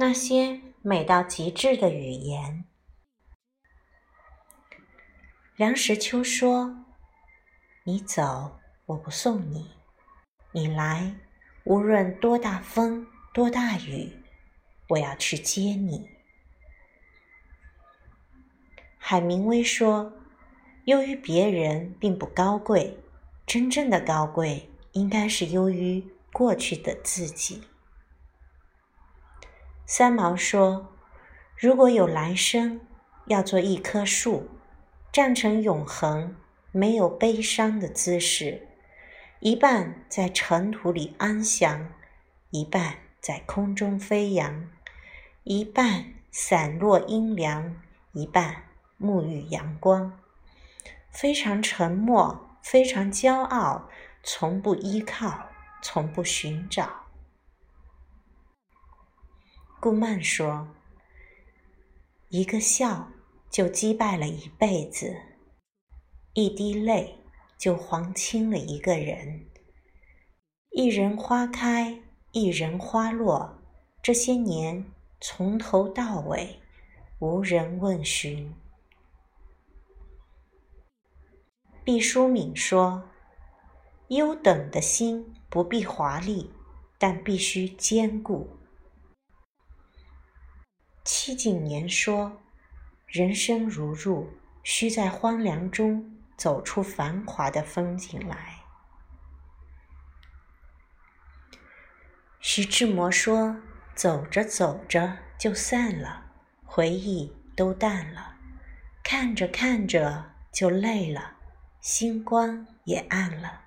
那些美到极致的语言。梁实秋说：“你走，我不送你；你来，无论多大风，多大雨，我要去接你。”海明威说：“优于别人并不高贵，真正的高贵应该是优于过去的自己。”三毛说：“如果有来生，要做一棵树。”站成永恒、没有悲伤的姿势，一半在尘土里安详，一半在空中飞扬，一半散落阴凉，一半沐浴阳光。非常沉默，非常骄傲，从不依靠，从不寻找。顾曼说：“一个笑。”就击败了一辈子，一滴泪就还清了一个人。一人花开，一人花落，这些年从头到尾无人问询。毕淑敏说：“优等的心不必华丽，但必须坚固。”戚景年说。人生如入，需在荒凉中走出繁华的风景来。徐志摩说：“走着走着就散了，回忆都淡了；看着看着就累了，星光也暗了；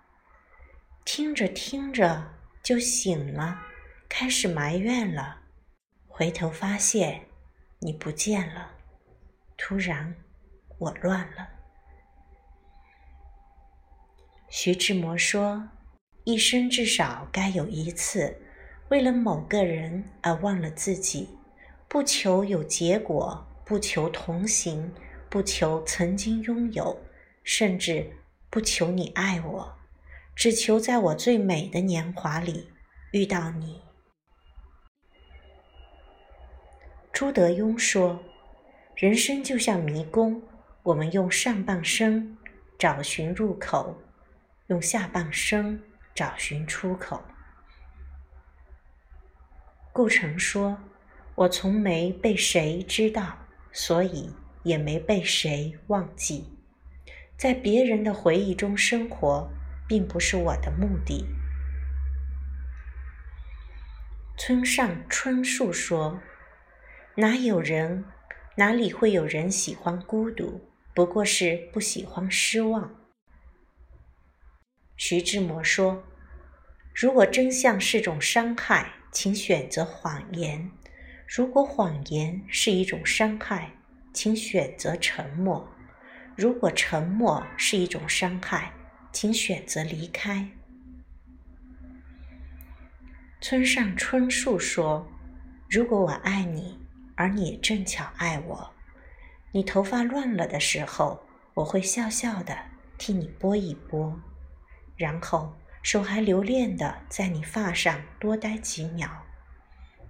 听着听着就醒了，开始埋怨了，回头发现你不见了。”突然，我乱了。徐志摩说：“一生至少该有一次，为了某个人而忘了自己，不求有结果，不求同行，不求曾经拥有，甚至不求你爱我，只求在我最美的年华里遇到你。”朱德庸说。人生就像迷宫，我们用上半生找寻入口，用下半生找寻出口。顾城说：“我从没被谁知道，所以也没被谁忘记。在别人的回忆中生活，并不是我的目的。”村上春树说：“哪有人？”哪里会有人喜欢孤独？不过是不喜欢失望。徐志摩说：“如果真相是种伤害，请选择谎言；如果谎言是一种伤害，请选择沉默；如果沉默是一种伤害，请选择离开。”村上春树说：“如果我爱你。”而你正巧爱我，你头发乱了的时候，我会笑笑的替你拨一拨，然后手还留恋的在你发上多待几秒。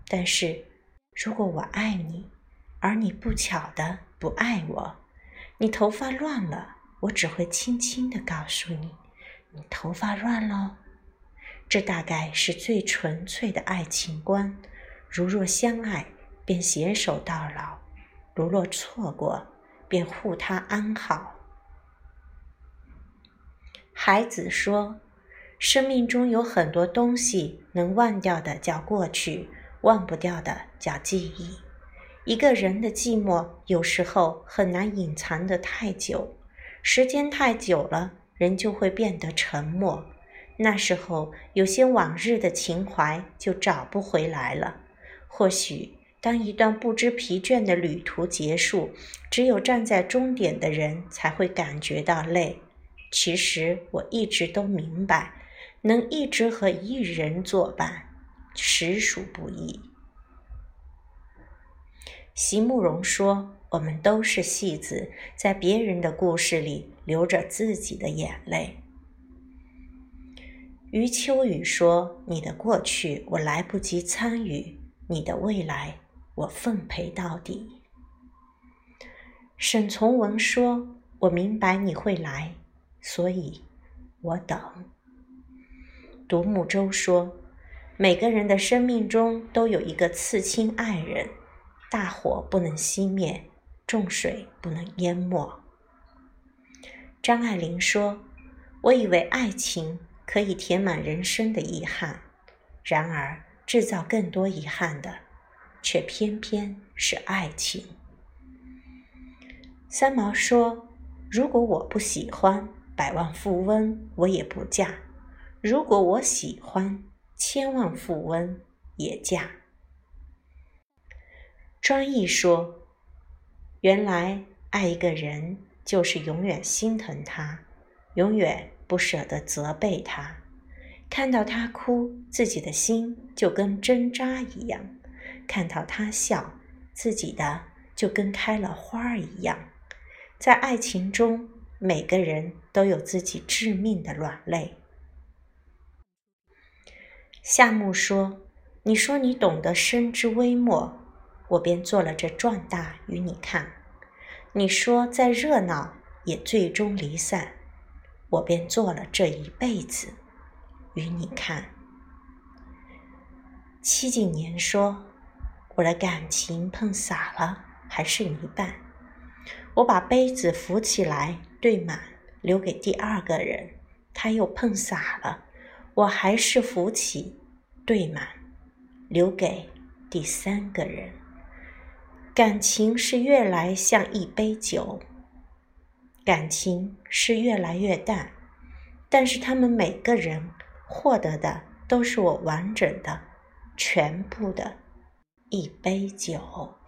但是，如果我爱你，而你不巧的不爱我，你头发乱了，我只会轻轻的告诉你，你头发乱了。这大概是最纯粹的爱情观。如若相爱。便携手到老，如若错过，便护他安好。孩子说：“生命中有很多东西能忘掉的叫过去，忘不掉的叫记忆。一个人的寂寞有时候很难隐藏得太久，时间太久了，人就会变得沉默。那时候，有些往日的情怀就找不回来了。或许。”当一段不知疲倦的旅途结束，只有站在终点的人才会感觉到累。其实我一直都明白，能一直和一人作伴，实属不易。席慕容说：“我们都是戏子，在别人的故事里流着自己的眼泪。”余秋雨说：“你的过去我来不及参与，你的未来。”我奉陪到底。沈从文说：“我明白你会来，所以我等。”独木舟说：“每个人的生命中都有一个刺青爱人，大火不能熄灭，重水不能淹没。”张爱玲说：“我以为爱情可以填满人生的遗憾，然而制造更多遗憾的，却偏偏是爱情。”三毛说：“如果我不喜欢百万富翁，我也不嫁；如果我喜欢千万富翁，也嫁。”专一说：“原来爱一个人。”就是永远心疼他，永远不舍得责备他。看到他哭，自己的心就跟针扎一样；看到他笑，自己的就跟开了花儿一样。在爱情中，每个人都有自己致命的软肋。夏目说：“你说你懂得生之微末，我便做了这壮大与你看。”你说再热闹也最终离散，我便做了这一辈子与你看。七景年说：“我的感情碰洒了，还剩一半。我把杯子扶起来兑满，留给第二个人，他又碰洒了，我还是扶起兑满，留给第三个人。”感情是越来像一杯酒，感情是越来越淡，但是他们每个人获得的都是我完整的、全部的一杯酒。